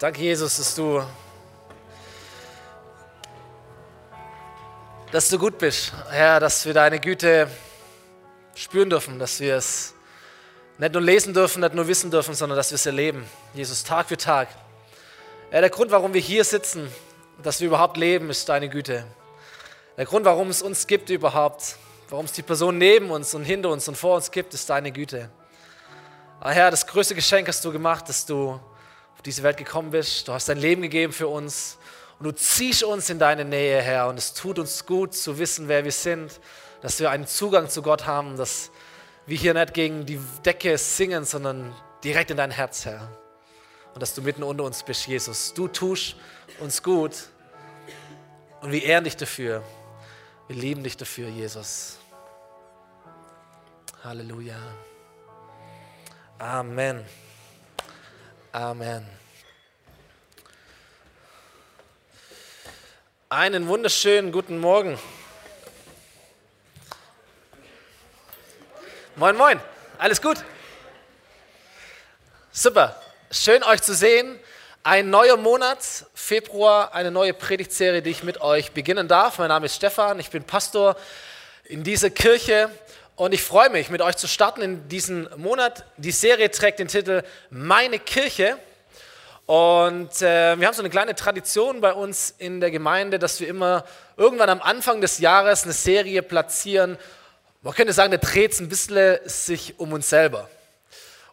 Danke, Jesus, dass du, dass du gut bist, Herr, dass wir deine Güte spüren dürfen, dass wir es nicht nur lesen dürfen, nicht nur wissen dürfen, sondern dass wir es erleben. Jesus, Tag für Tag. Ja, der Grund, warum wir hier sitzen, dass wir überhaupt leben, ist deine Güte. Der Grund, warum es uns gibt überhaupt, warum es die Person neben uns und hinter uns und vor uns gibt, ist deine Güte. Aber Herr, das größte Geschenk hast du gemacht, dass du auf diese Welt gekommen bist. Du hast dein Leben gegeben für uns und du ziehst uns in deine Nähe, Herr. Und es tut uns gut zu wissen, wer wir sind, dass wir einen Zugang zu Gott haben, dass wir hier nicht gegen die Decke singen, sondern direkt in dein Herz, Herr. Und dass du mitten unter uns bist, Jesus. Du tust uns gut und wir ehren dich dafür. Wir lieben dich dafür, Jesus. Halleluja. Amen. Amen. Einen wunderschönen guten Morgen. Moin, moin. Alles gut? Super. Schön euch zu sehen. Ein neuer Monat, Februar, eine neue Predigtserie, die ich mit euch beginnen darf. Mein Name ist Stefan, ich bin Pastor in dieser Kirche und ich freue mich, mit euch zu starten in diesem Monat. Die Serie trägt den Titel Meine Kirche. Und äh, wir haben so eine kleine Tradition bei uns in der Gemeinde, dass wir immer irgendwann am Anfang des Jahres eine Serie platzieren. Man könnte sagen, der dreht ein bisschen sich um uns selber,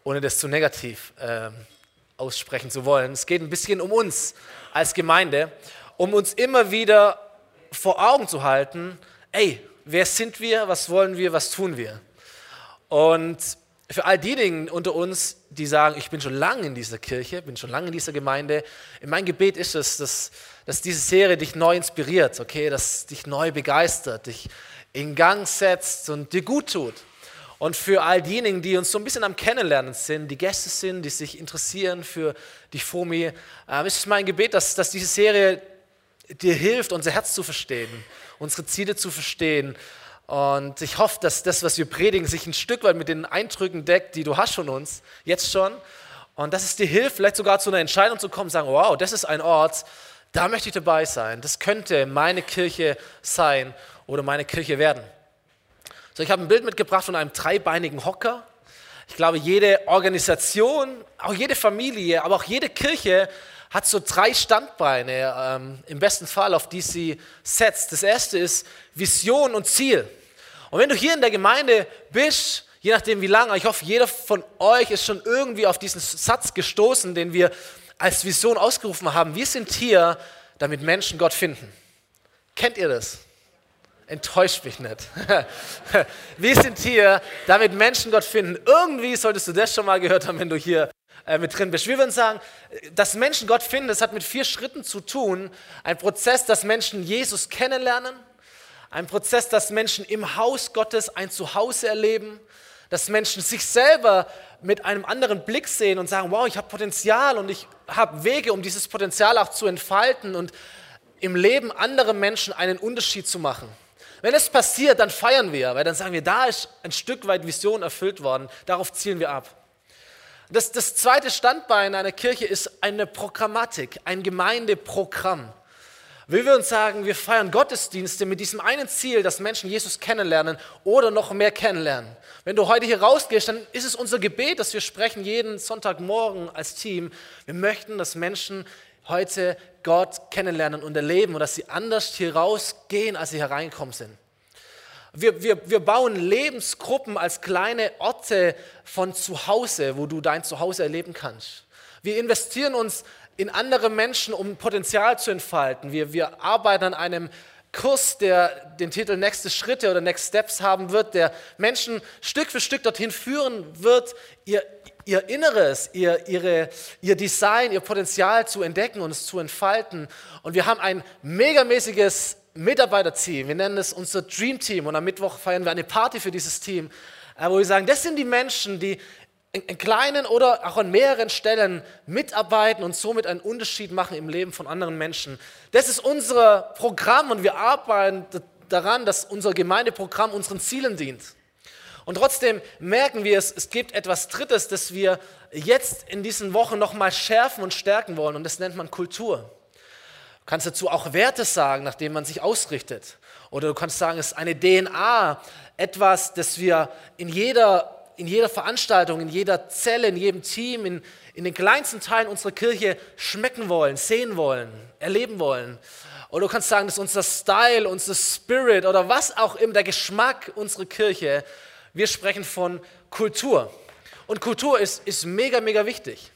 ohne das zu negativ äh, aussprechen zu wollen. Es geht ein bisschen um uns als Gemeinde, um uns immer wieder vor Augen zu halten, ey, wer sind wir, was wollen wir, was tun wir. Und für all diejenigen unter uns, die sagen, ich bin schon lange in dieser Kirche, bin schon lange in dieser Gemeinde, mein Gebet ist es, dass, dass diese Serie dich neu inspiriert, okay, dass dich neu begeistert, dich in Gang setzt und dir gut tut. Und für all diejenigen, die uns so ein bisschen am Kennenlernen sind, die Gäste sind, die sich interessieren für die FOMI, äh, ist es mein Gebet, dass, dass diese Serie dir hilft, unser Herz zu verstehen, unsere Ziele zu verstehen. Und ich hoffe, dass das, was wir predigen, sich ein Stück weit mit den Eindrücken deckt, die du hast von uns, jetzt schon. Und dass es dir hilft, vielleicht sogar zu einer Entscheidung zu kommen, sagen, wow, das ist ein Ort, da möchte ich dabei sein. Das könnte meine Kirche sein oder meine Kirche werden. So, ich habe ein Bild mitgebracht von einem dreibeinigen Hocker. Ich glaube, jede Organisation, auch jede Familie, aber auch jede Kirche hat so drei Standbeine ähm, im besten Fall, auf die sie setzt. Das erste ist Vision und Ziel. Und wenn du hier in der Gemeinde bist, je nachdem wie lange, ich hoffe, jeder von euch ist schon irgendwie auf diesen Satz gestoßen, den wir als Vision ausgerufen haben. Wir sind hier, damit Menschen Gott finden. Kennt ihr das? Enttäuscht mich nicht. Wir sind hier, damit Menschen Gott finden. Irgendwie solltest du das schon mal gehört haben, wenn du hier äh, mit drin bist. Wir würden sagen, dass Menschen Gott finden, das hat mit vier Schritten zu tun. Ein Prozess, dass Menschen Jesus kennenlernen. Ein Prozess, dass Menschen im Haus Gottes ein Zuhause erleben. Dass Menschen sich selber mit einem anderen Blick sehen und sagen, wow, ich habe Potenzial und ich habe Wege, um dieses Potenzial auch zu entfalten und im Leben anderer Menschen einen Unterschied zu machen. Wenn es passiert, dann feiern wir, weil dann sagen wir, da ist ein Stück weit Vision erfüllt worden, darauf zielen wir ab. Das, das zweite Standbein einer Kirche ist eine Programmatik, ein Gemeindeprogramm. Will wir uns sagen, wir feiern Gottesdienste mit diesem einen Ziel, dass Menschen Jesus kennenlernen oder noch mehr kennenlernen. Wenn du heute hier rausgehst, dann ist es unser Gebet, dass wir sprechen jeden Sonntagmorgen als Team. Wir möchten, dass Menschen heute Gott kennenlernen und erleben und dass sie anders hier rausgehen, als sie hereingekommen sind. Wir, wir, wir bauen Lebensgruppen als kleine Orte von Zuhause, wo du dein Zuhause erleben kannst. Wir investieren uns in andere Menschen, um Potenzial zu entfalten. Wir, wir arbeiten an einem Kurs, der den Titel Nächste Schritte oder Next Steps haben wird, der Menschen Stück für Stück dorthin führen wird, ihr, ihr Inneres, ihr, ihre, ihr Design, ihr Potenzial zu entdecken und es zu entfalten. Und wir haben ein megamäßiges Mitarbeiterteam. Wir nennen es unser Dream Team. Und am Mittwoch feiern wir eine Party für dieses Team, äh, wo wir sagen, das sind die Menschen, die in kleinen oder auch an mehreren Stellen mitarbeiten und somit einen Unterschied machen im Leben von anderen Menschen. Das ist unser Programm und wir arbeiten daran, dass unser Gemeindeprogramm unseren Zielen dient. Und trotzdem merken wir es, es gibt etwas Drittes, das wir jetzt in diesen Wochen nochmal schärfen und stärken wollen. Und das nennt man Kultur. Kannst dazu auch Werte sagen, nach denen man sich ausrichtet. Oder du kannst sagen, es ist eine DNA, etwas, das wir in jeder, in jeder Veranstaltung, in jeder Zelle, in jedem Team, in, in den kleinsten Teilen unserer Kirche schmecken wollen, sehen wollen, erleben wollen. Oder du kannst sagen, das ist unser Style, unser Spirit oder was auch immer, der Geschmack unserer Kirche, wir sprechen von Kultur. Und Kultur ist, ist mega, mega wichtig.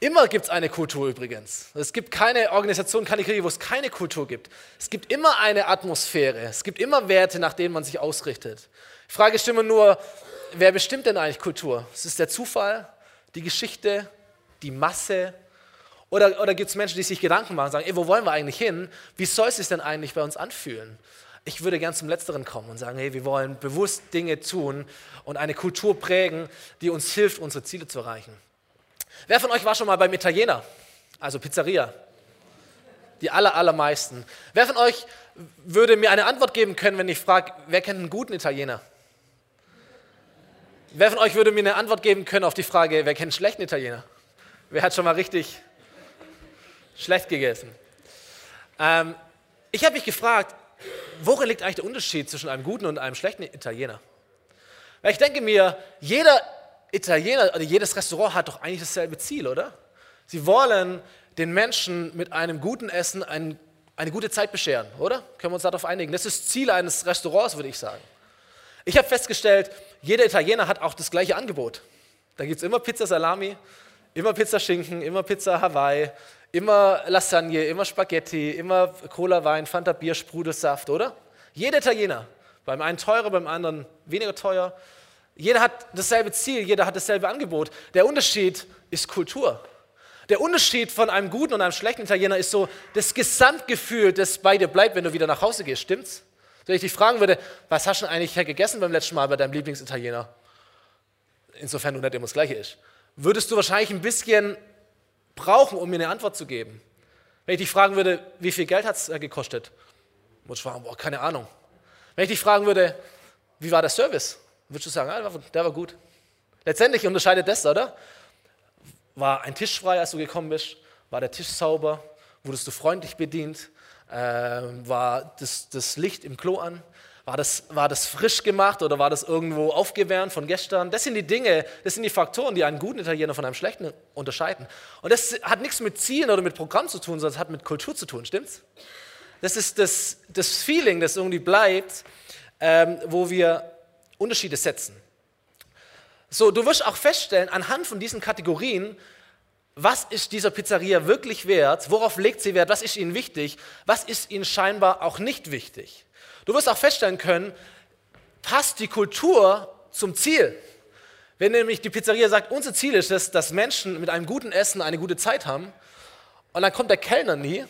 Immer gibt es eine Kultur übrigens. Es gibt keine Organisation, keine Kirche, wo es keine Kultur gibt. Es gibt immer eine Atmosphäre. Es gibt immer Werte, nach denen man sich ausrichtet. Die Frage ist nur, wer bestimmt denn eigentlich Kultur? Ist es der Zufall, die Geschichte, die Masse? Oder, oder gibt es Menschen, die sich Gedanken machen und sagen, ey, wo wollen wir eigentlich hin? Wie soll es sich denn eigentlich bei uns anfühlen? Ich würde gern zum Letzteren kommen und sagen, hey, wir wollen bewusst Dinge tun und eine Kultur prägen, die uns hilft, unsere Ziele zu erreichen. Wer von euch war schon mal beim Italiener? Also Pizzeria. Die aller, allermeisten. Wer von euch würde mir eine Antwort geben können, wenn ich frage, wer kennt einen guten Italiener? Wer von euch würde mir eine Antwort geben können auf die Frage, wer kennt einen schlechten Italiener? Wer hat schon mal richtig schlecht gegessen? Ähm, ich habe mich gefragt, worin liegt eigentlich der Unterschied zwischen einem guten und einem schlechten Italiener? Weil ich denke mir, jeder Italiener oder jedes Restaurant hat doch eigentlich dasselbe Ziel, oder? Sie wollen den Menschen mit einem guten Essen ein, eine gute Zeit bescheren, oder? Können wir uns darauf einigen? Das ist das Ziel eines Restaurants, würde ich sagen. Ich habe festgestellt, jeder Italiener hat auch das gleiche Angebot. Da gibt es immer Pizza Salami, immer Pizza Schinken, immer Pizza Hawaii, immer Lasagne, immer Spaghetti, immer Cola, Wein, Fanta Bier, Sprudelsaft, oder? Jeder Italiener. Beim einen teurer, beim anderen weniger teuer. Jeder hat dasselbe Ziel, jeder hat dasselbe Angebot. Der Unterschied ist Kultur. Der Unterschied von einem guten und einem schlechten Italiener ist so das Gesamtgefühl, das bei dir bleibt, wenn du wieder nach Hause gehst. Stimmt's? Wenn ich dich fragen würde, was hast du eigentlich gegessen beim letzten Mal bei deinem Lieblingsitaliener? Insofern du nicht immer das Gleiche ist. Würdest du wahrscheinlich ein bisschen brauchen, um mir eine Antwort zu geben. Wenn ich dich fragen würde, wie viel Geld hat es äh, gekostet? Muss ich fragen, boah, keine Ahnung. Wenn ich dich fragen würde, wie war der Service? Würdest du sagen, ah, der war gut. Letztendlich unterscheidet das, oder? War ein Tisch frei, als du gekommen bist? War der Tisch sauber? Wurdest du freundlich bedient? Ähm, war das, das Licht im Klo an? War das, war das frisch gemacht oder war das irgendwo aufgewärmt von gestern? Das sind die Dinge, das sind die Faktoren, die einen guten Italiener von einem schlechten unterscheiden. Und das hat nichts mit Zielen oder mit Programm zu tun, sondern es hat mit Kultur zu tun, stimmt's? Das ist das, das Feeling, das irgendwie bleibt, ähm, wo wir Unterschiede setzen. So, du wirst auch feststellen, anhand von diesen Kategorien, was ist dieser Pizzeria wirklich wert, worauf legt sie Wert, was ist ihnen wichtig, was ist ihnen scheinbar auch nicht wichtig. Du wirst auch feststellen können, passt die Kultur zum Ziel. Wenn nämlich die Pizzeria sagt, unser Ziel ist es, dass Menschen mit einem guten Essen eine gute Zeit haben, und dann kommt der Kellner nie,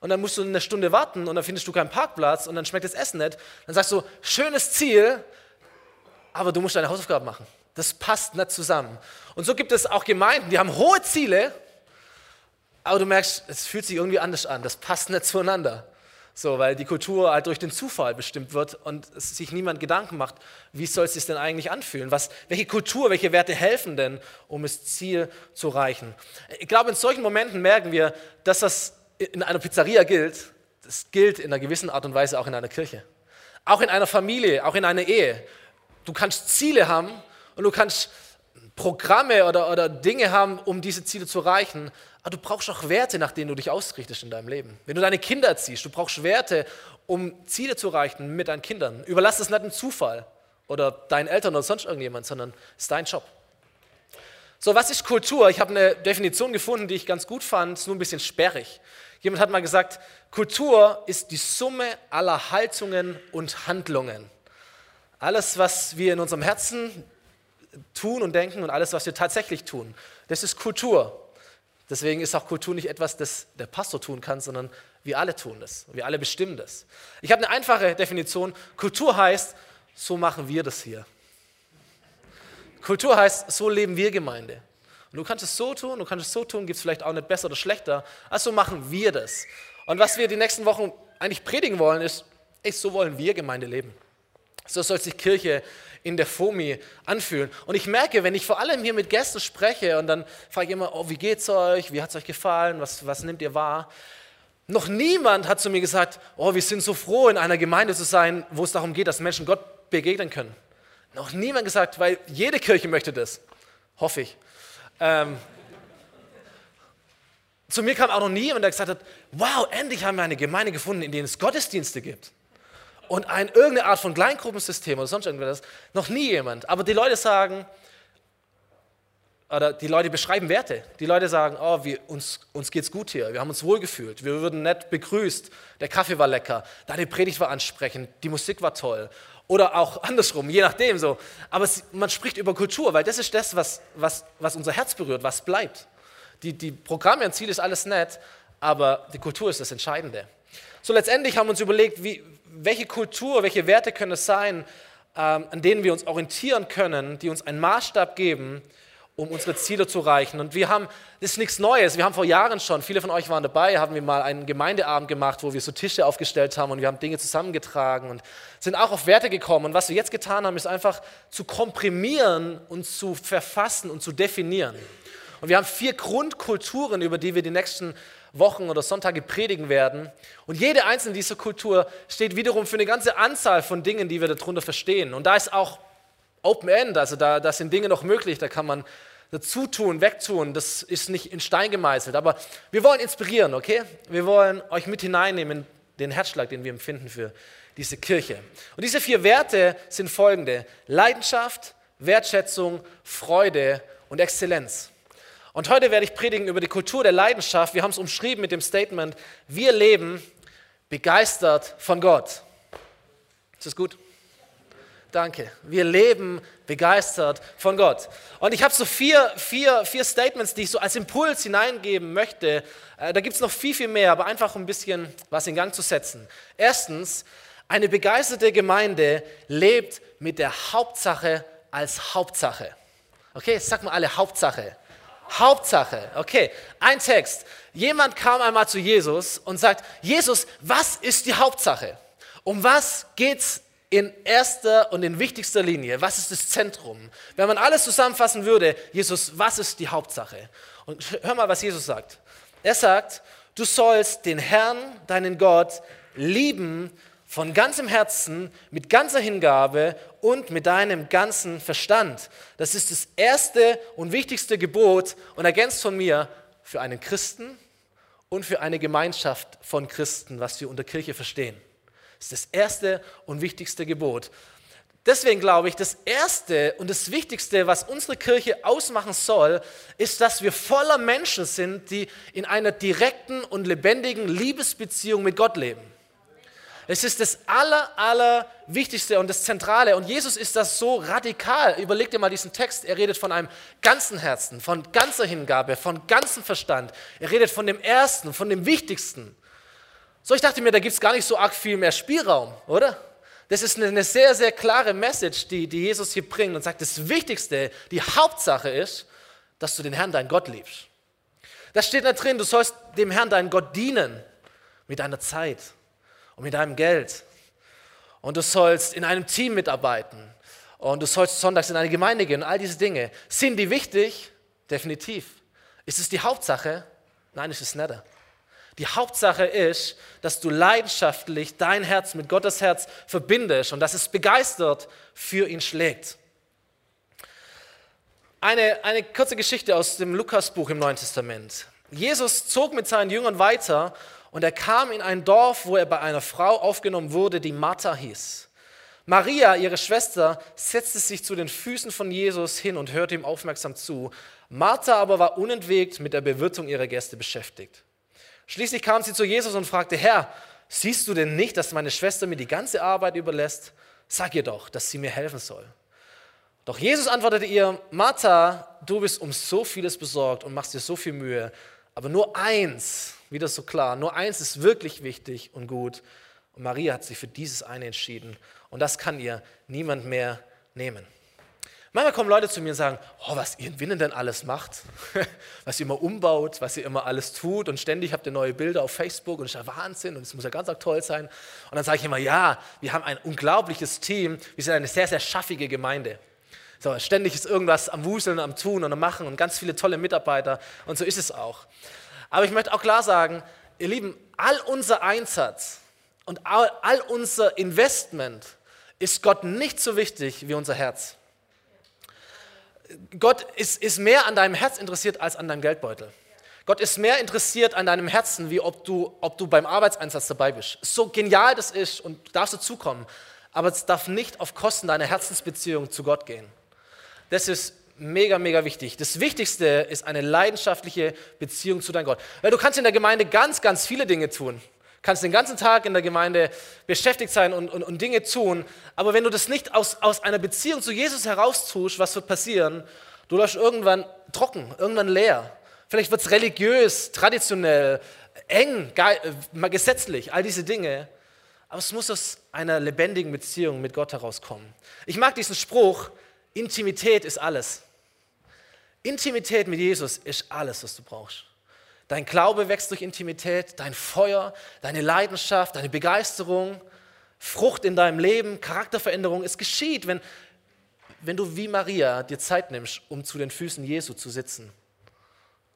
und dann musst du eine Stunde warten und dann findest du keinen Parkplatz und dann schmeckt das Essen nicht, dann sagst du, schönes Ziel, aber du musst deine Hausaufgaben machen. Das passt nicht zusammen. Und so gibt es auch Gemeinden, die haben hohe Ziele, aber du merkst, es fühlt sich irgendwie anders an, das passt nicht zueinander. So, weil die Kultur halt durch den Zufall bestimmt wird und sich niemand Gedanken macht, wie soll es sich denn eigentlich anfühlen? Was, welche Kultur, welche Werte helfen denn, um das Ziel zu erreichen? Ich glaube, in solchen Momenten merken wir, dass das in einer Pizzeria gilt. Das gilt in einer gewissen Art und Weise auch in einer Kirche. Auch in einer Familie, auch in einer Ehe. Du kannst Ziele haben und du kannst Programme oder, oder Dinge haben, um diese Ziele zu erreichen, aber du brauchst auch Werte, nach denen du dich ausrichtest in deinem Leben. Wenn du deine Kinder erziehst, du brauchst Werte, um Ziele zu erreichen mit deinen Kindern. Überlass es nicht dem Zufall oder deinen Eltern oder sonst irgendjemand, sondern es ist dein Job. So, was ist Kultur? Ich habe eine Definition gefunden, die ich ganz gut fand, ist nur ein bisschen sperrig. Jemand hat mal gesagt, Kultur ist die Summe aller Haltungen und Handlungen. Alles, was wir in unserem Herzen tun und denken und alles, was wir tatsächlich tun, das ist Kultur. Deswegen ist auch Kultur nicht etwas, das der Pastor tun kann, sondern wir alle tun das. Wir alle bestimmen das. Ich habe eine einfache Definition. Kultur heißt, so machen wir das hier. Kultur heißt, so leben wir Gemeinde. Und du kannst es so tun, du kannst es so tun, gibt es vielleicht auch nicht besser oder schlechter. Also machen wir das. Und was wir die nächsten Wochen eigentlich predigen wollen, ist, ey, so wollen wir Gemeinde leben. So soll sich Kirche in der FOMI anfühlen. Und ich merke, wenn ich vor allem hier mit Gästen spreche und dann frage ich immer, oh, wie geht's euch? Wie hat es euch gefallen? Was, was nehmt ihr wahr? Noch niemand hat zu mir gesagt, oh, wir sind so froh, in einer Gemeinde zu sein, wo es darum geht, dass Menschen Gott begegnen können. Noch niemand gesagt, weil jede Kirche möchte das. Hoffe ich. Ähm, zu mir kam auch noch nie jemand, der gesagt hat, wow, endlich haben wir eine Gemeinde gefunden, in der es Gottesdienste gibt. Und ein, irgendeine Art von Kleingruppensystem oder sonst irgendwas. Noch nie jemand. Aber die Leute sagen, oder die Leute beschreiben Werte. Die Leute sagen, oh, wir, uns, uns geht's gut hier, wir haben uns wohlgefühlt, wir wurden nett begrüßt, der Kaffee war lecker, deine Predigt war ansprechend, die Musik war toll. Oder auch andersrum, je nachdem so. Aber es, man spricht über Kultur, weil das ist das, was, was, was unser Herz berührt, was bleibt. Die, die Programme und Ziel ist alles nett, aber die Kultur ist das Entscheidende. So letztendlich haben wir uns überlegt, wie, welche Kultur, welche Werte können es sein, ähm, an denen wir uns orientieren können, die uns einen Maßstab geben, um unsere Ziele zu erreichen. Und wir haben, das ist nichts Neues, wir haben vor Jahren schon, viele von euch waren dabei, haben wir mal einen Gemeindeabend gemacht, wo wir so Tische aufgestellt haben und wir haben Dinge zusammengetragen und sind auch auf Werte gekommen. Und was wir jetzt getan haben, ist einfach zu komprimieren und zu verfassen und zu definieren. Und wir haben vier Grundkulturen, über die wir die nächsten Wochen oder Sonntage predigen werden. Und jede einzelne dieser Kultur steht wiederum für eine ganze Anzahl von Dingen, die wir darunter verstehen. Und da ist auch Open End, also da, da sind Dinge noch möglich, da kann man dazu tun, wegtun, das ist nicht in Stein gemeißelt. Aber wir wollen inspirieren, okay? Wir wollen euch mit hineinnehmen in den Herzschlag, den wir empfinden für diese Kirche. Und diese vier Werte sind folgende: Leidenschaft, Wertschätzung, Freude und Exzellenz. Und heute werde ich predigen über die Kultur der Leidenschaft. Wir haben es umschrieben mit dem Statement, wir leben begeistert von Gott. Ist das gut? Danke. Wir leben begeistert von Gott. Und ich habe so vier, vier, vier Statements, die ich so als Impuls hineingeben möchte. Äh, da gibt es noch viel, viel mehr, aber einfach ein bisschen was in Gang zu setzen. Erstens, eine begeisterte Gemeinde lebt mit der Hauptsache als Hauptsache. Okay, sag mal alle Hauptsache. Hauptsache, okay. Ein Text. Jemand kam einmal zu Jesus und sagt, Jesus, was ist die Hauptsache? Um was geht es in erster und in wichtigster Linie? Was ist das Zentrum? Wenn man alles zusammenfassen würde, Jesus, was ist die Hauptsache? Und hör mal, was Jesus sagt. Er sagt, du sollst den Herrn, deinen Gott, lieben von ganzem Herzen, mit ganzer Hingabe und mit deinem ganzen Verstand. Das ist das erste und wichtigste Gebot und ergänzt von mir für einen Christen und für eine Gemeinschaft von Christen, was wir unter Kirche verstehen. Das ist das erste und wichtigste Gebot. Deswegen glaube ich, das erste und das wichtigste, was unsere Kirche ausmachen soll, ist, dass wir voller Menschen sind, die in einer direkten und lebendigen Liebesbeziehung mit Gott leben. Es ist das aller, aller und das Zentrale. Und Jesus ist das so radikal. Überleg dir mal diesen Text. Er redet von einem ganzen Herzen, von ganzer Hingabe, von ganzem Verstand. Er redet von dem Ersten, von dem Wichtigsten. So, ich dachte mir, da gibt es gar nicht so arg viel mehr Spielraum, oder? Das ist eine sehr, sehr klare Message, die, die Jesus hier bringt und sagt, das Wichtigste, die Hauptsache ist, dass du den Herrn, deinen Gott liebst. Das steht da drin, du sollst dem Herrn, deinen Gott dienen mit deiner Zeit, und mit deinem Geld. Und du sollst in einem Team mitarbeiten. Und du sollst sonntags in eine Gemeinde gehen. Und all diese Dinge. Sind die wichtig? Definitiv. Ist es die Hauptsache? Nein, ist es nicht. Die Hauptsache ist, dass du leidenschaftlich dein Herz mit Gottes Herz verbindest und dass es begeistert für ihn schlägt. Eine, eine kurze Geschichte aus dem Lukasbuch im Neuen Testament. Jesus zog mit seinen Jüngern weiter und er kam in ein Dorf, wo er bei einer Frau aufgenommen wurde, die Martha hieß. Maria, ihre Schwester, setzte sich zu den Füßen von Jesus hin und hörte ihm aufmerksam zu. Martha aber war unentwegt mit der Bewirtung ihrer Gäste beschäftigt. Schließlich kam sie zu Jesus und fragte, Herr, siehst du denn nicht, dass meine Schwester mir die ganze Arbeit überlässt? Sag ihr doch, dass sie mir helfen soll. Doch Jesus antwortete ihr, Martha, du bist um so vieles besorgt und machst dir so viel Mühe, aber nur eins wieder so klar. Nur eins ist wirklich wichtig und gut. Und Maria hat sich für dieses eine entschieden. Und das kann ihr niemand mehr nehmen. Manchmal kommen Leute zu mir und sagen, oh, was ihr in Winnen denn alles macht, was ihr immer umbaut, was ihr immer alles tut und ständig habt ihr neue Bilder auf Facebook und ist ja Wahnsinn und es muss ja ganz toll sein. Und dann sage ich immer, ja, wir haben ein unglaubliches Team, wir sind eine sehr, sehr schaffige Gemeinde. So, ständig ist irgendwas am Wuseln, am Tun und am Machen und ganz viele tolle Mitarbeiter und so ist es auch. Aber ich möchte auch klar sagen, ihr Lieben, all unser Einsatz und all, unser Investment ist Gott nicht so wichtig wie unser Herz. Gott ist, ist mehr an deinem Herz interessiert als an deinem Geldbeutel. Gott ist mehr interessiert an deinem Herzen, wie ob du, ob du beim Arbeitseinsatz dabei bist. So genial das ist und darfst du zukommen, aber es darf nicht auf Kosten deiner Herzensbeziehung zu Gott gehen. Das ist mega, mega wichtig. Das Wichtigste ist eine leidenschaftliche Beziehung zu deinem Gott. Weil du kannst in der Gemeinde ganz, ganz viele Dinge tun kannst den ganzen Tag in der Gemeinde beschäftigt sein und, und, und Dinge tun, aber wenn du das nicht aus, aus einer Beziehung zu Jesus heraus tust, was wird passieren? Du läufst irgendwann trocken, irgendwann leer. Vielleicht wird es religiös, traditionell, eng, äh, gesetzlich, all diese Dinge. Aber es muss aus einer lebendigen Beziehung mit Gott herauskommen. Ich mag diesen Spruch, Intimität ist alles. Intimität mit Jesus ist alles, was du brauchst. Dein Glaube wächst durch Intimität, dein Feuer, deine Leidenschaft, deine Begeisterung, Frucht in deinem Leben, Charakterveränderung. Es geschieht, wenn, wenn du wie Maria dir Zeit nimmst, um zu den Füßen Jesu zu sitzen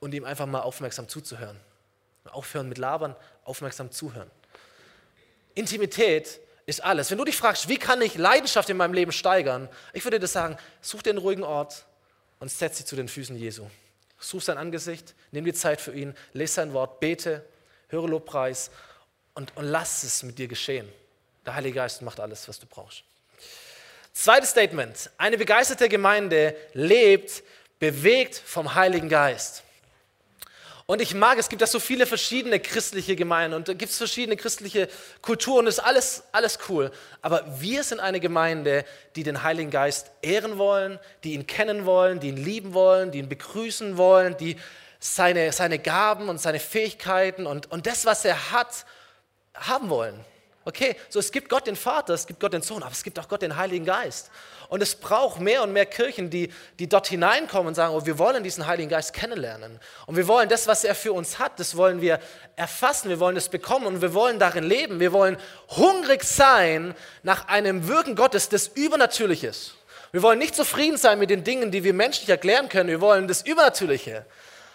und ihm einfach mal aufmerksam zuzuhören. Aufhören mit Labern, aufmerksam zuhören. Intimität ist alles. Wenn du dich fragst, wie kann ich Leidenschaft in meinem Leben steigern, ich würde dir sagen, such dir einen ruhigen Ort und setz dich zu den Füßen Jesu. Such sein Angesicht, nimm die Zeit für ihn, lese sein Wort, bete, höre Lobpreis und, und lass es mit dir geschehen. Der Heilige Geist macht alles, was du brauchst. Zweites Statement. Eine begeisterte Gemeinde lebt bewegt vom Heiligen Geist. Und ich mag, es gibt ja so viele verschiedene christliche Gemeinden und da gibt es verschiedene christliche Kulturen, das ist alles, alles cool. Aber wir sind eine Gemeinde, die den Heiligen Geist ehren wollen, die ihn kennen wollen, die ihn lieben wollen, die ihn begrüßen wollen, die seine, seine Gaben und seine Fähigkeiten und, und das, was er hat, haben wollen. Okay, so es gibt Gott den Vater, es gibt Gott den Sohn, aber es gibt auch Gott den Heiligen Geist. Und es braucht mehr und mehr Kirchen, die, die dort hineinkommen und sagen, oh, wir wollen diesen Heiligen Geist kennenlernen. Und wir wollen das, was er für uns hat, das wollen wir erfassen, wir wollen es bekommen und wir wollen darin leben. Wir wollen hungrig sein nach einem Wirken Gottes, das übernatürlich ist. Wir wollen nicht zufrieden sein mit den Dingen, die wir menschlich erklären können. Wir wollen das Übernatürliche.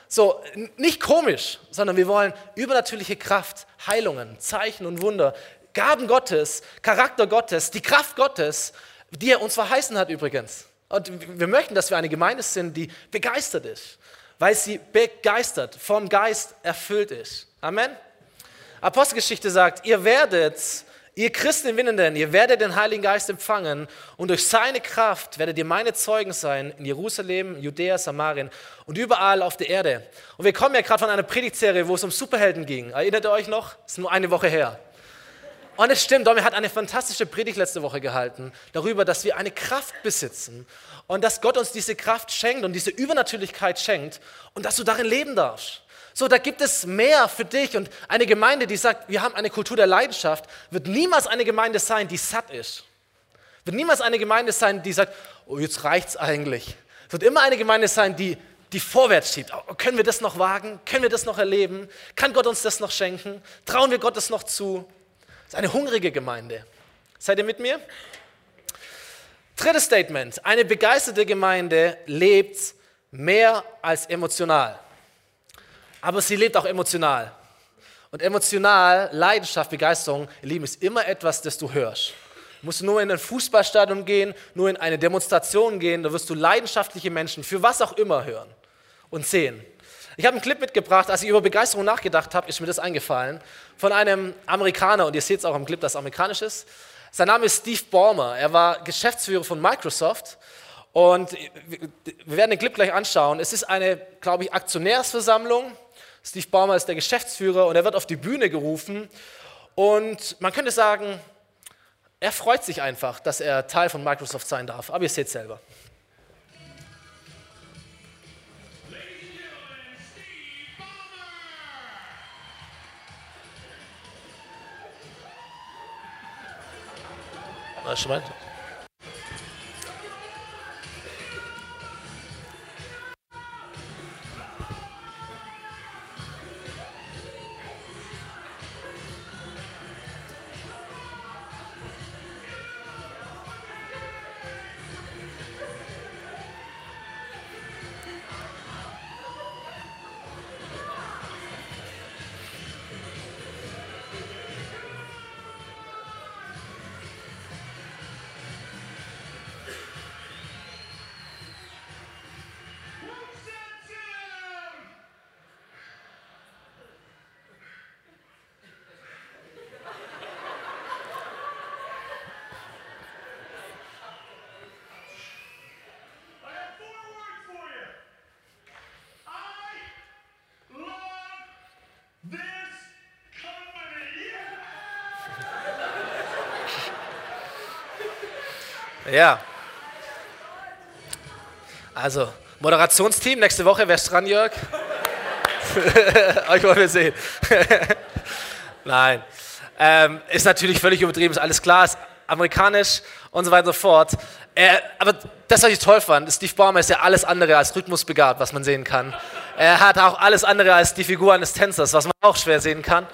So, nicht komisch, sondern wir wollen übernatürliche Kraft, Heilungen, Zeichen und Wunder, Gaben Gottes, Charakter Gottes, die Kraft Gottes, die er uns verheißen hat übrigens. Und wir möchten, dass wir eine Gemeinde sind, die begeistert ist, weil sie begeistert, vom Geist erfüllt ist. Amen. Apostelgeschichte sagt, ihr werdet, ihr Christen in Winnenden, ihr werdet den Heiligen Geist empfangen und durch seine Kraft werdet ihr meine Zeugen sein in Jerusalem, Judäa, Samarien und überall auf der Erde. Und wir kommen ja gerade von einer Predigtserie, wo es um Superhelden ging. Erinnert ihr euch noch? Ist nur eine Woche her. Und es stimmt, Domi hat eine fantastische Predigt letzte Woche gehalten darüber, dass wir eine Kraft besitzen und dass Gott uns diese Kraft schenkt und diese Übernatürlichkeit schenkt und dass du darin leben darfst. So, da gibt es mehr für dich und eine Gemeinde, die sagt, wir haben eine Kultur der Leidenschaft, wird niemals eine Gemeinde sein, die satt ist. Wird niemals eine Gemeinde sein, die sagt, oh, jetzt reicht's eigentlich. Es wird immer eine Gemeinde sein, die, die vorwärts schiebt. Oh, können wir das noch wagen? Können wir das noch erleben? Kann Gott uns das noch schenken? Trauen wir Gott das noch zu? Ist eine hungrige Gemeinde. Seid ihr mit mir? Drittes Statement. Eine begeisterte Gemeinde lebt mehr als emotional. Aber sie lebt auch emotional. Und emotional, Leidenschaft, Begeisterung, ihr Lieben, ist immer etwas, das du hörst. Du musst nur in ein Fußballstadion gehen, nur in eine Demonstration gehen, da wirst du leidenschaftliche Menschen für was auch immer hören und sehen. Ich habe einen Clip mitgebracht, als ich über Begeisterung nachgedacht habe, ist mir das eingefallen, von einem Amerikaner, und ihr seht es auch im Clip, dass er amerikanisch ist. Sein Name ist Steve Ballmer, er war Geschäftsführer von Microsoft und wir werden den Clip gleich anschauen. Es ist eine, glaube ich, Aktionärsversammlung. Steve Ballmer ist der Geschäftsführer und er wird auf die Bühne gerufen und man könnte sagen, er freut sich einfach, dass er Teil von Microsoft sein darf, aber ihr seht es selber. Acho bem. Ja. Also, Moderationsteam, nächste Woche, wer ist dran, Jörg? Euch wollen wir sehen. Nein. Ähm, ist natürlich völlig übertrieben, ist alles klar, ist amerikanisch und so weiter und so fort. Äh, aber das, was ich toll fand, Steve Ballmer ist ja alles andere als rhythmusbegabt, was man sehen kann. Er hat auch alles andere als die Figur eines Tänzers, was man auch schwer sehen kann.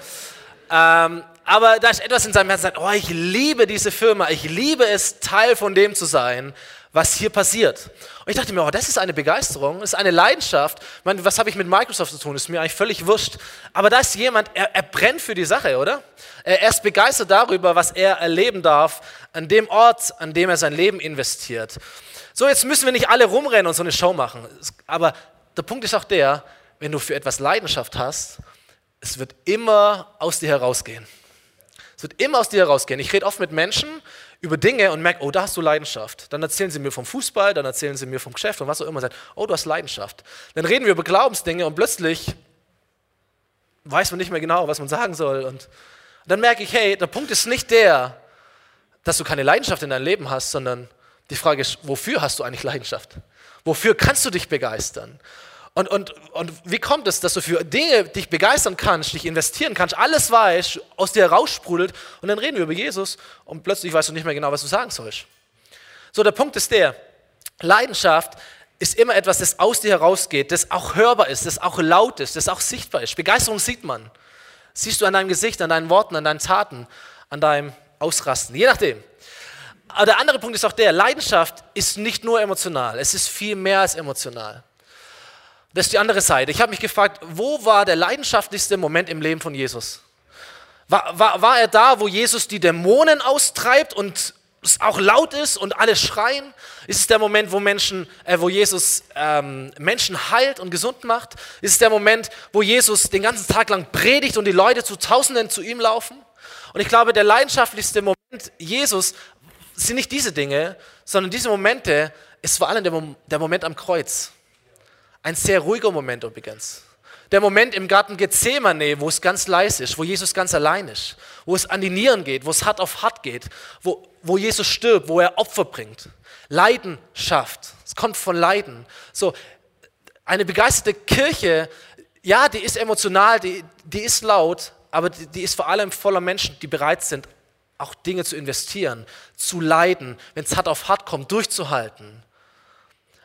Ähm, aber da ist etwas in seinem Herzen, sagt, oh, ich liebe diese Firma, ich liebe es, Teil von dem zu sein, was hier passiert. Und ich dachte mir, oh, das ist eine Begeisterung, das ist eine Leidenschaft. Ich meine, was habe ich mit Microsoft zu tun? Ist mir eigentlich völlig wurscht. Aber da ist jemand, er, er brennt für die Sache, oder? Er, er ist begeistert darüber, was er erleben darf, an dem Ort, an dem er sein Leben investiert. So, jetzt müssen wir nicht alle rumrennen und so eine Show machen. Aber der Punkt ist auch der, wenn du für etwas Leidenschaft hast, es wird immer aus dir herausgehen. Es wird immer aus dir herausgehen. Ich rede oft mit Menschen über Dinge und merke, oh, da hast du Leidenschaft. Dann erzählen sie mir vom Fußball, dann erzählen sie mir vom Geschäft und was auch immer. Sagen, oh, du hast Leidenschaft. Dann reden wir über Glaubensdinge und plötzlich weiß man nicht mehr genau, was man sagen soll. Und dann merke ich, hey, der Punkt ist nicht der, dass du keine Leidenschaft in deinem Leben hast, sondern die Frage ist, wofür hast du eigentlich Leidenschaft? Wofür kannst du dich begeistern? Und, und, und wie kommt es, dass du für Dinge dich begeistern kannst, dich investieren kannst, alles weißt, aus dir raussprudelt und dann reden wir über Jesus und plötzlich weißt du nicht mehr genau, was du sagen sollst. So, der Punkt ist der, Leidenschaft ist immer etwas, das aus dir herausgeht, das auch hörbar ist, das auch laut ist, das auch sichtbar ist. Begeisterung sieht man. Siehst du an deinem Gesicht, an deinen Worten, an deinen Taten, an deinem Ausrasten, je nachdem. Aber der andere Punkt ist auch der, Leidenschaft ist nicht nur emotional, es ist viel mehr als emotional. Das ist die andere Seite. Ich habe mich gefragt, wo war der leidenschaftlichste Moment im Leben von Jesus? War, war, war er da, wo Jesus die Dämonen austreibt und es auch laut ist und alle schreien? Ist es der Moment, wo, Menschen, äh, wo Jesus ähm, Menschen heilt und gesund macht? Ist es der Moment, wo Jesus den ganzen Tag lang predigt und die Leute zu Tausenden zu ihm laufen? Und ich glaube, der leidenschaftlichste Moment Jesus sind nicht diese Dinge, sondern diese Momente ist vor allem der, der Moment am Kreuz. Ein sehr ruhiger Moment übrigens. Der Moment im Garten Gethsemane, wo es ganz leise ist, wo Jesus ganz allein ist, wo es an die Nieren geht, wo es hart auf hart geht, wo, wo Jesus stirbt, wo er Opfer bringt. Leidenschaft. Es kommt von Leiden. So, eine begeisterte Kirche, ja, die ist emotional, die, die ist laut, aber die, die ist vor allem voller Menschen, die bereit sind, auch Dinge zu investieren, zu leiden, wenn es hart auf hart kommt, durchzuhalten.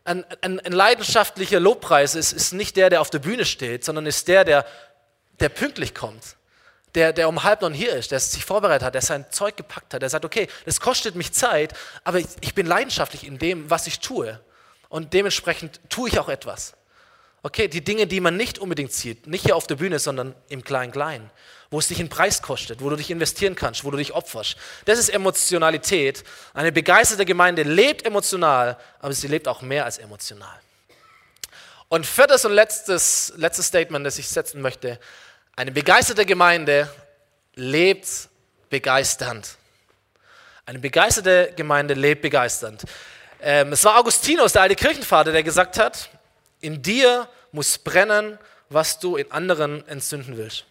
Ein, ein, ein leidenschaftlicher Lobpreis ist, ist nicht der, der auf der Bühne steht, sondern ist der, der, der pünktlich kommt, der, der um halb noch hier ist, der sich vorbereitet hat, der sein Zeug gepackt hat, der sagt, okay, das kostet mich Zeit, aber ich, ich bin leidenschaftlich in dem, was ich tue. Und dementsprechend tue ich auch etwas. Okay, die Dinge, die man nicht unbedingt sieht, nicht hier auf der Bühne, sondern im Klein-Klein wo es dich einen Preis kostet, wo du dich investieren kannst, wo du dich opferst. Das ist Emotionalität. Eine begeisterte Gemeinde lebt emotional, aber sie lebt auch mehr als emotional. Und viertes und letztes, letztes Statement, das ich setzen möchte. Eine begeisterte Gemeinde lebt begeisternd. Eine begeisterte Gemeinde lebt begeisternd. Ähm, es war Augustinus, der alte Kirchenvater, der gesagt hat, in dir muss brennen, was du in anderen entzünden willst.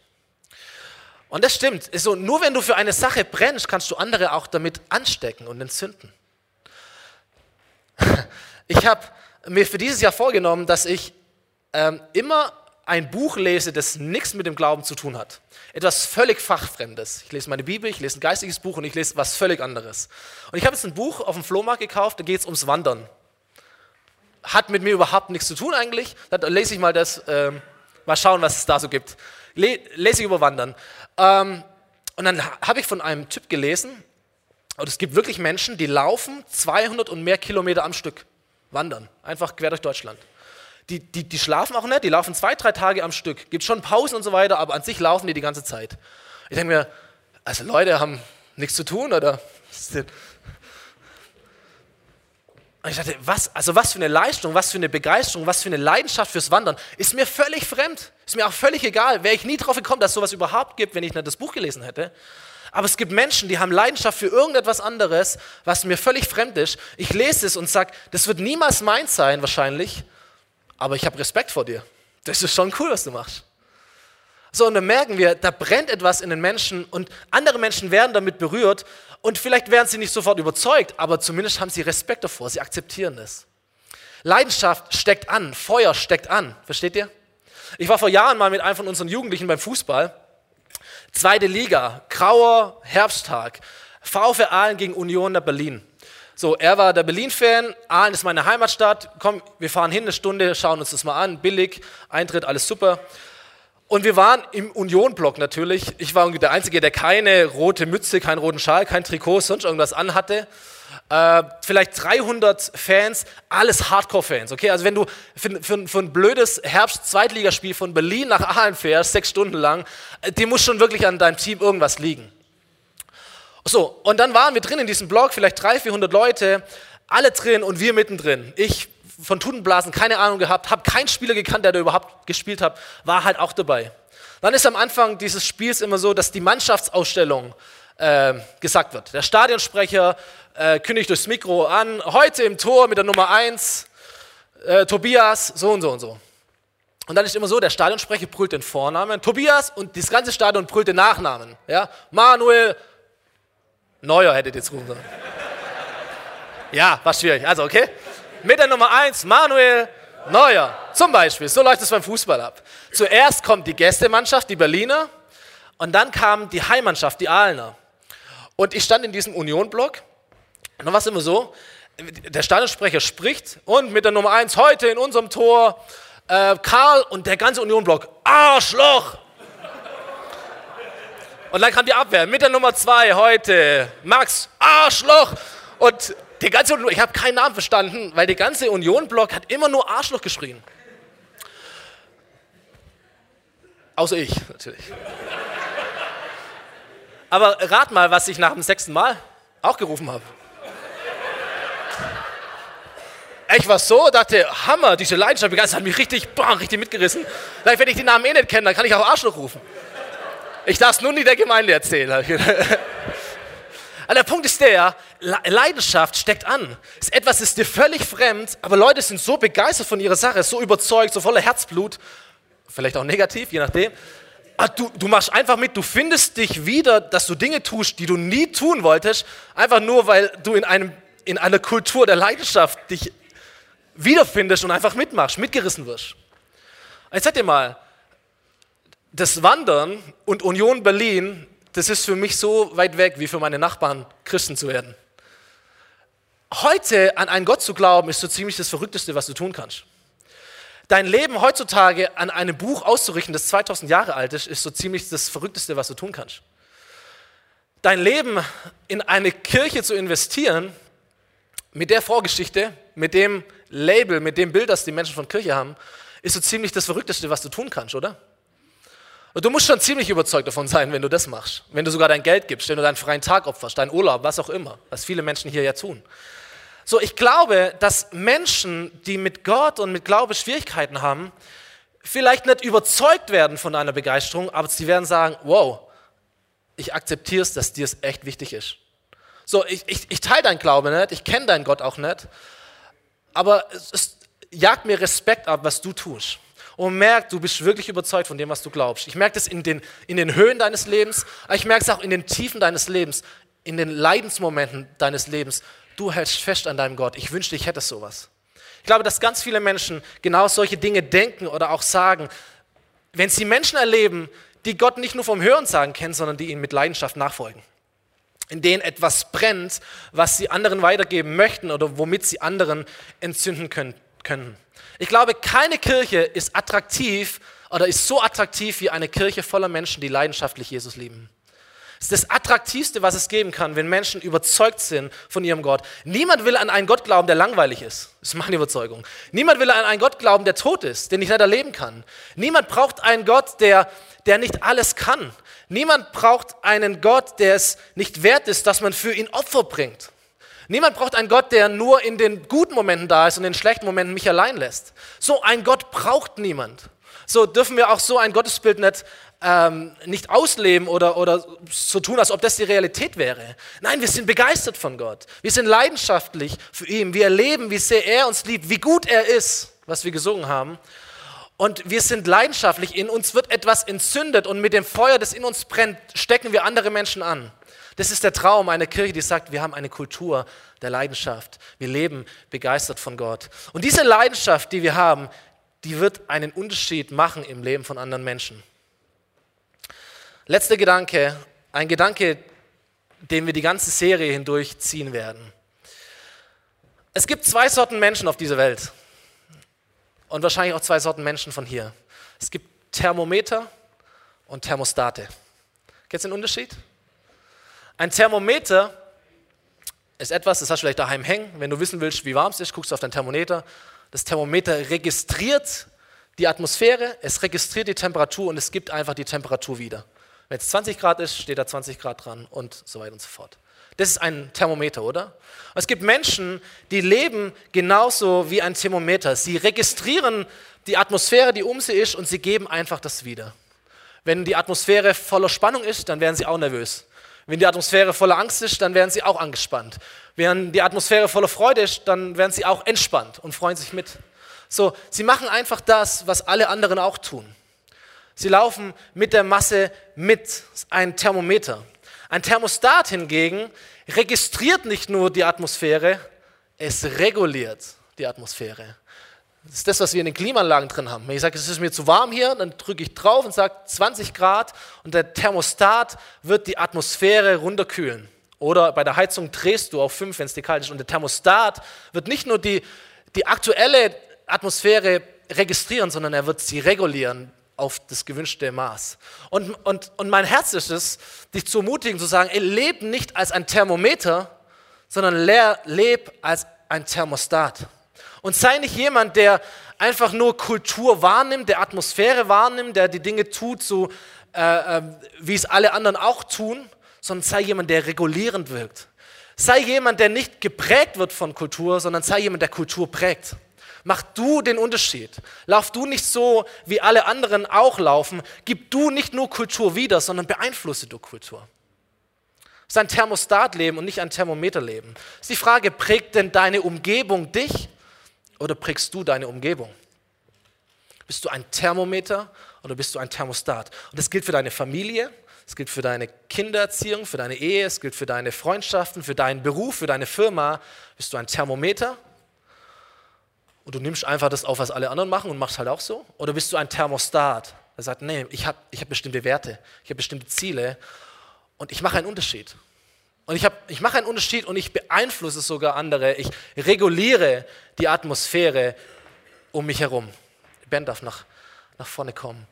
Und das stimmt. So, nur wenn du für eine Sache brennst, kannst du andere auch damit anstecken und entzünden. Ich habe mir für dieses Jahr vorgenommen, dass ich ähm, immer ein Buch lese, das nichts mit dem Glauben zu tun hat. Etwas völlig Fachfremdes. Ich lese meine Bibel, ich lese ein geistiges Buch und ich lese was völlig anderes. Und ich habe jetzt ein Buch auf dem Flohmarkt gekauft, da geht es ums Wandern. Hat mit mir überhaupt nichts zu tun eigentlich. Da lese ich mal das, ähm, mal schauen, was es da so gibt. Le lese ich über Wandern. Ähm, und dann habe ich von einem Typ gelesen, und es gibt wirklich Menschen, die laufen 200 und mehr Kilometer am Stück, wandern, einfach quer durch Deutschland. Die, die, die schlafen auch nicht, die laufen zwei, drei Tage am Stück. Gibt schon Pausen und so weiter, aber an sich laufen die die ganze Zeit. Ich denke mir, also Leute haben nichts zu tun oder und ich dachte, was, also was für eine Leistung, was für eine Begeisterung, was für eine Leidenschaft fürs Wandern, ist mir völlig fremd. Ist mir auch völlig egal. Wäre ich nie drauf gekommen, dass es sowas überhaupt gibt, wenn ich nicht das Buch gelesen hätte. Aber es gibt Menschen, die haben Leidenschaft für irgendetwas anderes, was mir völlig fremd ist. Ich lese es und sage, das wird niemals meins sein, wahrscheinlich, aber ich habe Respekt vor dir. Das ist schon cool, was du machst. So, und dann merken wir, da brennt etwas in den Menschen und andere Menschen werden damit berührt und vielleicht werden sie nicht sofort überzeugt, aber zumindest haben sie Respekt davor, sie akzeptieren es. Leidenschaft steckt an, Feuer steckt an, versteht ihr? Ich war vor Jahren mal mit einem von unseren Jugendlichen beim Fußball. Zweite Liga, grauer Herbsttag. VfR Aalen gegen Union der Berlin. So, er war der Berlin-Fan, Aalen ist meine Heimatstadt. Komm, wir fahren hin eine Stunde, schauen uns das mal an. Billig, Eintritt, alles super. Und wir waren im Union-Block natürlich. Ich war der Einzige, der keine rote Mütze, keinen roten Schal, kein Trikot, sonst irgendwas anhatte. Äh, vielleicht 300 Fans, alles Hardcore-Fans. Okay, also wenn du für, für, für ein blödes Herbst-Zweitligaspiel von Berlin nach Aalen fährst, sechs Stunden lang, äh, dir muss schon wirklich an deinem Team irgendwas liegen. So, und dann waren wir drin in diesem Block, vielleicht 300, 400 Leute, alle drin und wir mittendrin. Ich von Tutenblasen keine Ahnung gehabt, habe keinen Spieler gekannt, der da überhaupt gespielt hat, war halt auch dabei. Dann ist am Anfang dieses Spiels immer so, dass die Mannschaftsausstellung äh, gesagt wird. Der Stadionsprecher äh, kündigt durchs Mikro an, heute im Tor mit der Nummer 1, äh, Tobias, so und so und so. Und dann ist immer so, der Stadionsprecher brüllt den Vornamen, Tobias, und das ganze Stadion brüllt den Nachnamen. Ja? Manuel Neuer hättet ihr jetzt rufen sollen. Ja, war schwierig. Also, okay. Mit der Nummer 1, Manuel Neuer. Zum Beispiel. So läuft es beim Fußball ab. Zuerst kommt die Gästemannschaft, die Berliner, und dann kam die Heimmannschaft, die Aalener. Und ich stand in diesem Unionblock. Und dann war es immer so, der Stadionsprecher spricht und mit der Nummer 1 heute in unserem Tor äh, Karl und der ganze Unionblock, Arschloch! Und dann kam die Abwehr mit der Nummer 2 heute, Max, Arschloch! Und die ganze ich habe keinen Namen verstanden, weil der ganze Union-Block hat immer nur Arschloch geschrien. Außer ich, natürlich. Aber rat mal, was ich nach dem sechsten Mal auch gerufen habe. Ich war so, dachte, Hammer, diese Leidenschaft, das hat mich richtig, boah, richtig mitgerissen. Vielleicht, wenn ich die Namen eh nicht kenne, dann kann ich auch Arschloch rufen. Ich darf es nur nie der Gemeinde erzählen. Aber der Punkt ist der, Leidenschaft steckt an. Etwas ist dir völlig fremd, aber Leute sind so begeistert von ihrer Sache, so überzeugt, so voller Herzblut, vielleicht auch negativ, je nachdem. Ah, du, du machst einfach mit, du findest dich wieder, dass du Dinge tust, die du nie tun wolltest, einfach nur, weil du in, einem, in einer Kultur der Leidenschaft dich wiederfindest und einfach mitmachst, mitgerissen wirst. Jetzt sag dir mal, das Wandern und Union Berlin das ist für mich so weit weg, wie für meine Nachbarn Christen zu werden. Heute an einen Gott zu glauben, ist so ziemlich das Verrückteste, was du tun kannst. Dein Leben heutzutage an einem Buch auszurichten, das 2000 Jahre alt ist, ist so ziemlich das Verrückteste, was du tun kannst. Dein Leben in eine Kirche zu investieren, mit der Vorgeschichte, mit dem Label, mit dem Bild, das die Menschen von Kirche haben, ist so ziemlich das Verrückteste, was du tun kannst, oder? Und du musst schon ziemlich überzeugt davon sein, wenn du das machst. Wenn du sogar dein Geld gibst, wenn du deinen freien Tag opferst, deinen Urlaub, was auch immer, was viele Menschen hier ja tun. So, ich glaube, dass Menschen, die mit Gott und mit Glaube Schwierigkeiten haben, vielleicht nicht überzeugt werden von deiner Begeisterung, aber sie werden sagen, wow, ich akzeptiere es, dass dir es echt wichtig ist. So, ich, ich, ich teile deinen Glaube nicht, ich kenne deinen Gott auch nicht, aber es, es jagt mir Respekt ab, was du tust und merkt, du bist wirklich überzeugt von dem, was du glaubst. Ich merke das in den, in den Höhen deines Lebens, aber ich merke es auch in den Tiefen deines Lebens, in den Leidensmomenten deines Lebens. Du hältst fest an deinem Gott. Ich wünschte, ich hätte sowas. Ich glaube, dass ganz viele Menschen genau solche Dinge denken oder auch sagen, wenn sie Menschen erleben, die Gott nicht nur vom Hörensagen kennen, sondern die ihn mit Leidenschaft nachfolgen. In denen etwas brennt, was sie anderen weitergeben möchten oder womit sie anderen entzünden können. Ich glaube, keine Kirche ist attraktiv oder ist so attraktiv wie eine Kirche voller Menschen, die leidenschaftlich Jesus lieben. Es ist das Attraktivste, was es geben kann, wenn Menschen überzeugt sind von ihrem Gott. Niemand will an einen Gott glauben, der langweilig ist. Das ist meine Überzeugung. Niemand will an einen Gott glauben, der tot ist, den ich nicht erleben kann. Niemand braucht einen Gott, der, der nicht alles kann. Niemand braucht einen Gott, der es nicht wert ist, dass man für ihn Opfer bringt. Niemand braucht einen Gott, der nur in den guten Momenten da ist und in den schlechten Momenten mich allein lässt. So ein Gott braucht niemand. So dürfen wir auch so ein Gottesbild nicht, ähm, nicht ausleben oder, oder so tun, als ob das die Realität wäre. Nein, wir sind begeistert von Gott. Wir sind leidenschaftlich für ihn. Wir erleben, wie sehr er uns liebt, wie gut er ist, was wir gesungen haben. Und wir sind leidenschaftlich, in uns wird etwas entzündet und mit dem Feuer, das in uns brennt, stecken wir andere Menschen an. Das ist der Traum einer Kirche, die sagt, wir haben eine Kultur der Leidenschaft. Wir leben begeistert von Gott. Und diese Leidenschaft, die wir haben, die wird einen Unterschied machen im Leben von anderen Menschen. Letzter Gedanke, ein Gedanke, den wir die ganze Serie hindurch ziehen werden. Es gibt zwei Sorten Menschen auf dieser Welt und wahrscheinlich auch zwei Sorten Menschen von hier. Es gibt Thermometer und Thermostate. Gibt es den Unterschied? Ein Thermometer ist etwas, das hast du vielleicht daheim hängen. Wenn du wissen willst, wie warm es ist, guckst du auf dein Thermometer. Das Thermometer registriert die Atmosphäre, es registriert die Temperatur und es gibt einfach die Temperatur wieder. Wenn es 20 Grad ist, steht da 20 Grad dran und so weiter und so fort. Das ist ein Thermometer, oder? Es gibt Menschen, die leben genauso wie ein Thermometer. Sie registrieren die Atmosphäre, die um sie ist, und sie geben einfach das wieder. Wenn die Atmosphäre voller Spannung ist, dann werden sie auch nervös. Wenn die Atmosphäre voller Angst ist, dann werden sie auch angespannt. Wenn die Atmosphäre voller Freude ist, dann werden sie auch entspannt und freuen sich mit. So, sie machen einfach das, was alle anderen auch tun. Sie laufen mit der Masse mit, ein Thermometer. Ein Thermostat hingegen registriert nicht nur die Atmosphäre, es reguliert die Atmosphäre. Das ist das, was wir in den Klimaanlagen drin haben. Wenn ich sage, es ist mir zu warm hier, dann drücke ich drauf und sage 20 Grad und der Thermostat wird die Atmosphäre runterkühlen. Oder bei der Heizung drehst du auf 5, wenn es dir kalt ist. Und der Thermostat wird nicht nur die, die aktuelle Atmosphäre registrieren, sondern er wird sie regulieren auf das gewünschte Maß. Und, und, und mein Herz ist es, dich zu ermutigen, zu sagen, ey, leb nicht als ein Thermometer, sondern leb als ein Thermostat. Und sei nicht jemand, der einfach nur Kultur wahrnimmt, der Atmosphäre wahrnimmt, der die Dinge tut, so äh, äh, wie es alle anderen auch tun, sondern sei jemand, der regulierend wirkt. Sei jemand, der nicht geprägt wird von Kultur, sondern sei jemand, der Kultur prägt. Mach du den Unterschied. Lauf du nicht so, wie alle anderen auch laufen. Gib du nicht nur Kultur wieder, sondern beeinflusse du Kultur. Es ist ein Thermostatleben und nicht ein Thermometerleben. Ist die Frage, prägt denn deine Umgebung dich oder prägst du deine Umgebung? Bist du ein Thermometer oder bist du ein Thermostat? Und das gilt für deine Familie, es gilt für deine Kindererziehung, für deine Ehe, es gilt für deine Freundschaften, für deinen Beruf, für deine Firma. Bist du ein Thermometer und du nimmst einfach das auf, was alle anderen machen und machst halt auch so? Oder bist du ein Thermostat, der sagt, nee, ich habe ich hab bestimmte Werte, ich habe bestimmte Ziele und ich mache einen Unterschied. Und ich, ich mache einen Unterschied und ich beeinflusse sogar andere. Ich reguliere die Atmosphäre um mich herum. Ben darf nach, nach vorne kommen.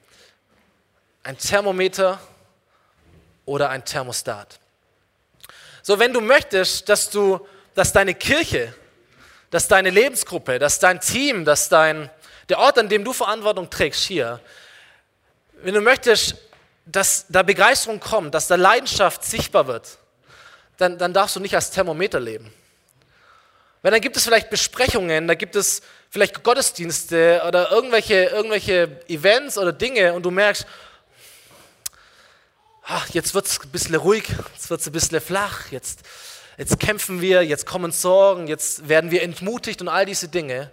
Ein Thermometer oder ein Thermostat. So, wenn du möchtest, dass, du, dass deine Kirche dass deine Lebensgruppe, dass dein Team, dass dein, der Ort, an dem du Verantwortung trägst, hier, wenn du möchtest, dass da Begeisterung kommt, dass da Leidenschaft sichtbar wird, dann, dann darfst du nicht als Thermometer leben. Weil dann gibt es vielleicht Besprechungen, da gibt es vielleicht Gottesdienste oder irgendwelche, irgendwelche Events oder Dinge und du merkst, ach, jetzt wird es ein bisschen ruhig, jetzt wird es ein bisschen flach, jetzt, jetzt kämpfen wir, jetzt kommen Sorgen, jetzt werden wir entmutigt und all diese Dinge.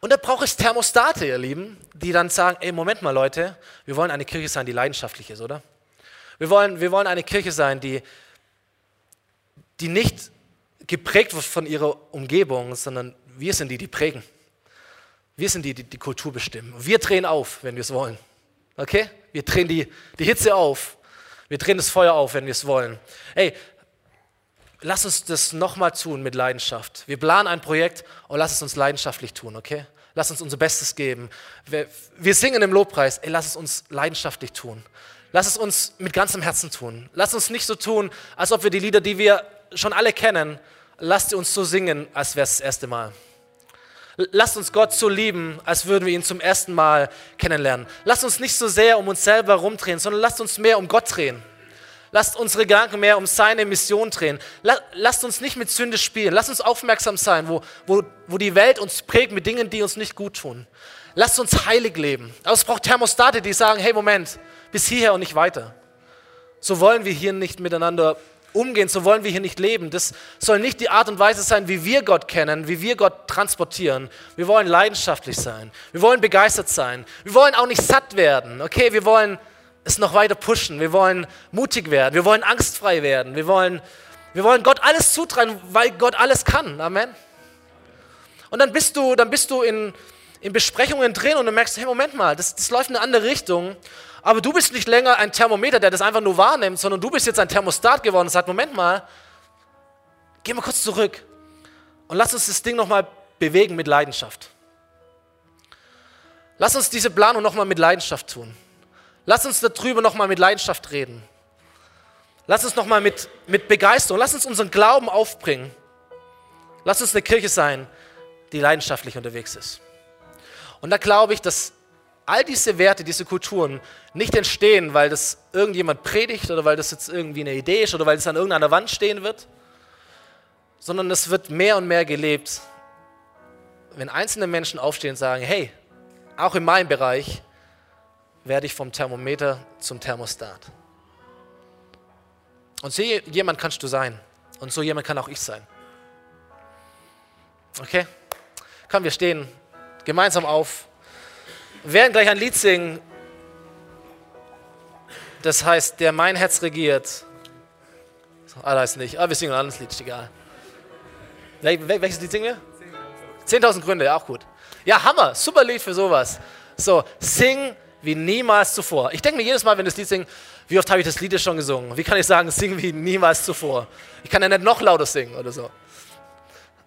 Und da braucht es Thermostate, ihr Lieben, die dann sagen, ey, Moment mal Leute, wir wollen eine Kirche sein, die leidenschaftlich ist, oder? Wir wollen, wir wollen eine Kirche sein, die, die nicht geprägt wird von ihrer Umgebung, sondern wir sind die, die prägen. Wir sind die, die die Kultur bestimmen. Wir drehen auf, wenn wir es wollen. Okay? Wir drehen die, die Hitze auf. Wir drehen das Feuer auf, wenn wir es wollen. Ey, lass uns das nochmal tun mit Leidenschaft. Wir planen ein Projekt und lass es uns leidenschaftlich tun, okay? Lass uns unser Bestes geben. Wir, wir singen im Lobpreis, ey, lass es uns leidenschaftlich tun. Lass es uns mit ganzem Herzen tun. Lass uns nicht so tun, als ob wir die Lieder, die wir schon alle kennen, lasst uns so singen, als wäre es das erste Mal. Lasst uns Gott so lieben, als würden wir ihn zum ersten Mal kennenlernen. Lasst uns nicht so sehr um uns selber rumdrehen, sondern lasst uns mehr um Gott drehen. Lasst unsere Gedanken mehr um seine Mission drehen. Lasst uns nicht mit Sünde spielen. Lasst uns aufmerksam sein, wo, wo, wo die Welt uns prägt mit Dingen, die uns nicht gut tun. Lasst uns heilig leben. Aber es braucht Thermostate, die sagen, hey Moment, bis hierher und nicht weiter. So wollen wir hier nicht miteinander umgehen, so wollen wir hier nicht leben. Das soll nicht die Art und Weise sein, wie wir Gott kennen, wie wir Gott transportieren. Wir wollen leidenschaftlich sein. Wir wollen begeistert sein. Wir wollen auch nicht satt werden. Okay, wir wollen es noch weiter pushen. Wir wollen mutig werden. Wir wollen angstfrei werden. Wir wollen, wir wollen Gott alles zutrauen, weil Gott alles kann. Amen. Und dann bist du, dann bist du in, in Besprechungen drin und du merkst, hey, Moment mal, das, das läuft in eine andere Richtung. Aber du bist nicht länger ein Thermometer, der das einfach nur wahrnimmt, sondern du bist jetzt ein Thermostat geworden und sagt, Moment mal, geh mal kurz zurück und lass uns das Ding nochmal bewegen mit Leidenschaft. Lass uns diese Planung nochmal mit Leidenschaft tun. Lass uns darüber nochmal mit Leidenschaft reden. Lass uns nochmal mit, mit Begeisterung, lass uns unseren Glauben aufbringen. Lass uns eine Kirche sein, die leidenschaftlich unterwegs ist. Und da glaube ich, dass all diese Werte, diese Kulturen nicht entstehen, weil das irgendjemand predigt oder weil das jetzt irgendwie eine Idee ist oder weil es an irgendeiner Wand stehen wird, sondern es wird mehr und mehr gelebt, wenn einzelne Menschen aufstehen und sagen, hey, auch in meinem Bereich werde ich vom Thermometer zum Thermostat. Und so jemand kannst du sein. Und so jemand kann auch ich sein. Okay? Komm, wir stehen gemeinsam auf. Wir werden gleich ein Lied singen. Das heißt, der mein Herz regiert. Ah, da ist nicht. Ah, wir singen ein anderes Lied, ist egal. welches Lied singen wir? 10.000 Gründe, ja, auch gut. Ja, Hammer, super Lied für sowas. So, sing wie niemals zuvor. Ich denke mir jedes Mal, wenn das Lied singt, wie oft habe ich das Lied schon gesungen? Wie kann ich sagen, sing wie niemals zuvor? Ich kann ja nicht noch lauter singen oder so.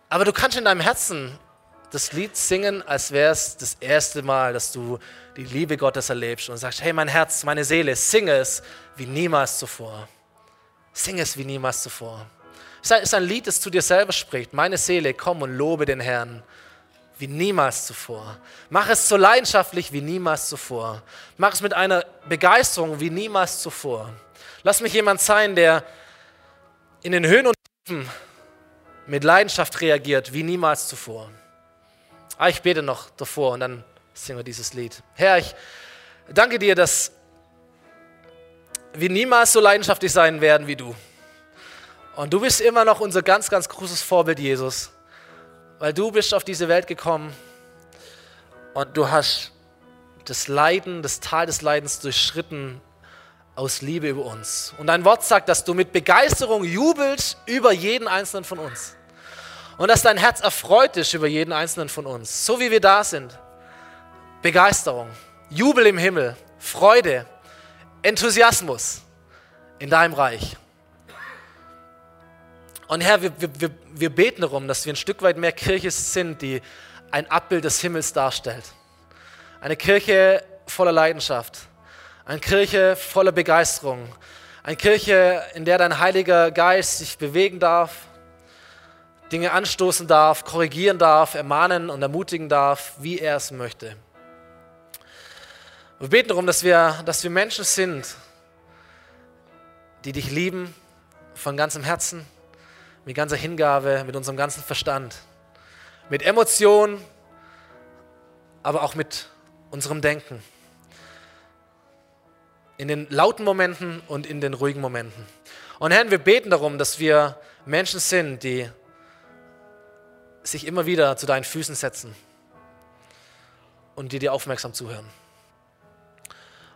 Aber du kannst in deinem Herzen das Lied singen, als wäre es das erste Mal, dass du die Liebe Gottes erlebst und sagst, hey mein Herz, meine Seele, singe es wie niemals zuvor. Singe es wie niemals zuvor. Es ist ein Lied, das zu dir selber spricht. Meine Seele, komm und lobe den Herrn wie niemals zuvor. Mach es so leidenschaftlich wie niemals zuvor. Mach es mit einer Begeisterung wie niemals zuvor. Lass mich jemand sein, der in den Höhen und Tiefen mit Leidenschaft reagiert wie niemals zuvor. Ah, ich bete noch davor und dann singen wir dieses Lied. Herr, ich danke dir, dass wir niemals so leidenschaftlich sein werden wie du. Und du bist immer noch unser ganz, ganz großes Vorbild, Jesus. Weil du bist auf diese Welt gekommen und du hast das Leiden, das Tal des Leidens durchschritten aus Liebe über uns. Und dein Wort sagt, dass du mit Begeisterung jubelst über jeden einzelnen von uns und dass dein Herz erfreut ist über jeden einzelnen von uns, so wie wir da sind. Begeisterung, Jubel im Himmel, Freude, Enthusiasmus in deinem Reich. Und Herr, wir, wir, wir beten darum, dass wir ein Stück weit mehr Kirche sind, die ein Abbild des Himmels darstellt. Eine Kirche voller Leidenschaft, eine Kirche voller Begeisterung, eine Kirche, in der dein Heiliger Geist sich bewegen darf, Dinge anstoßen darf, korrigieren darf, ermahnen und ermutigen darf, wie er es möchte. Wir beten darum, dass wir, dass wir Menschen sind, die dich lieben von ganzem Herzen, mit ganzer Hingabe, mit unserem ganzen Verstand, mit Emotionen, aber auch mit unserem Denken. In den lauten Momenten und in den ruhigen Momenten. Und Herr, wir beten darum, dass wir Menschen sind, die sich immer wieder zu deinen Füßen setzen und die dir aufmerksam zuhören.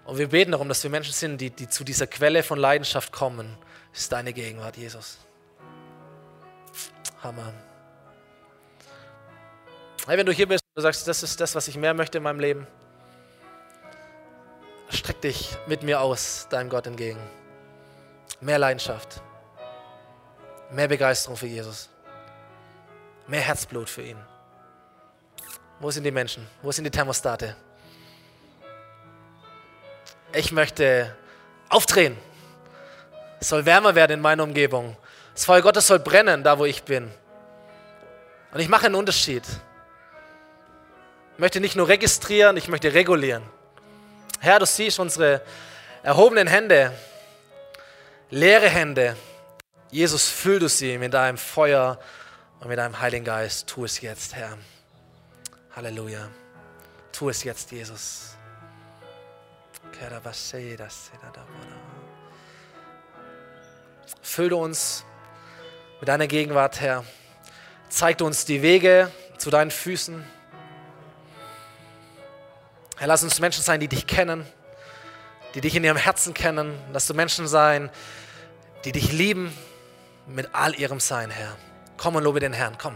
Und wir beten darum, dass wir Menschen sind, die, die zu dieser Quelle von Leidenschaft kommen. Das ist deine Gegenwart, Jesus. Hammer. Hey, wenn du hier bist und du sagst, das ist das, was ich mehr möchte in meinem Leben, streck dich mit mir aus, deinem Gott entgegen. Mehr Leidenschaft, mehr Begeisterung für Jesus. Mehr Herzblut für ihn. Wo sind die Menschen? Wo sind die Thermostate? Ich möchte aufdrehen. Es soll wärmer werden in meiner Umgebung. Das Feuer Gottes soll brennen, da wo ich bin. Und ich mache einen Unterschied. Ich möchte nicht nur registrieren, ich möchte regulieren. Herr, du siehst unsere erhobenen Hände, leere Hände. Jesus, füll du sie mit deinem Feuer und mit deinem Heiligen Geist, tu es jetzt, Herr. Halleluja. Tu es jetzt, Jesus. Fülle uns mit deiner Gegenwart, Herr. Zeig uns die Wege zu deinen Füßen. Herr, lass uns Menschen sein, die dich kennen, die dich in ihrem Herzen kennen. Lass du Menschen sein, die dich lieben mit all ihrem Sein, Herr. Komm und lobe den Herrn, komm.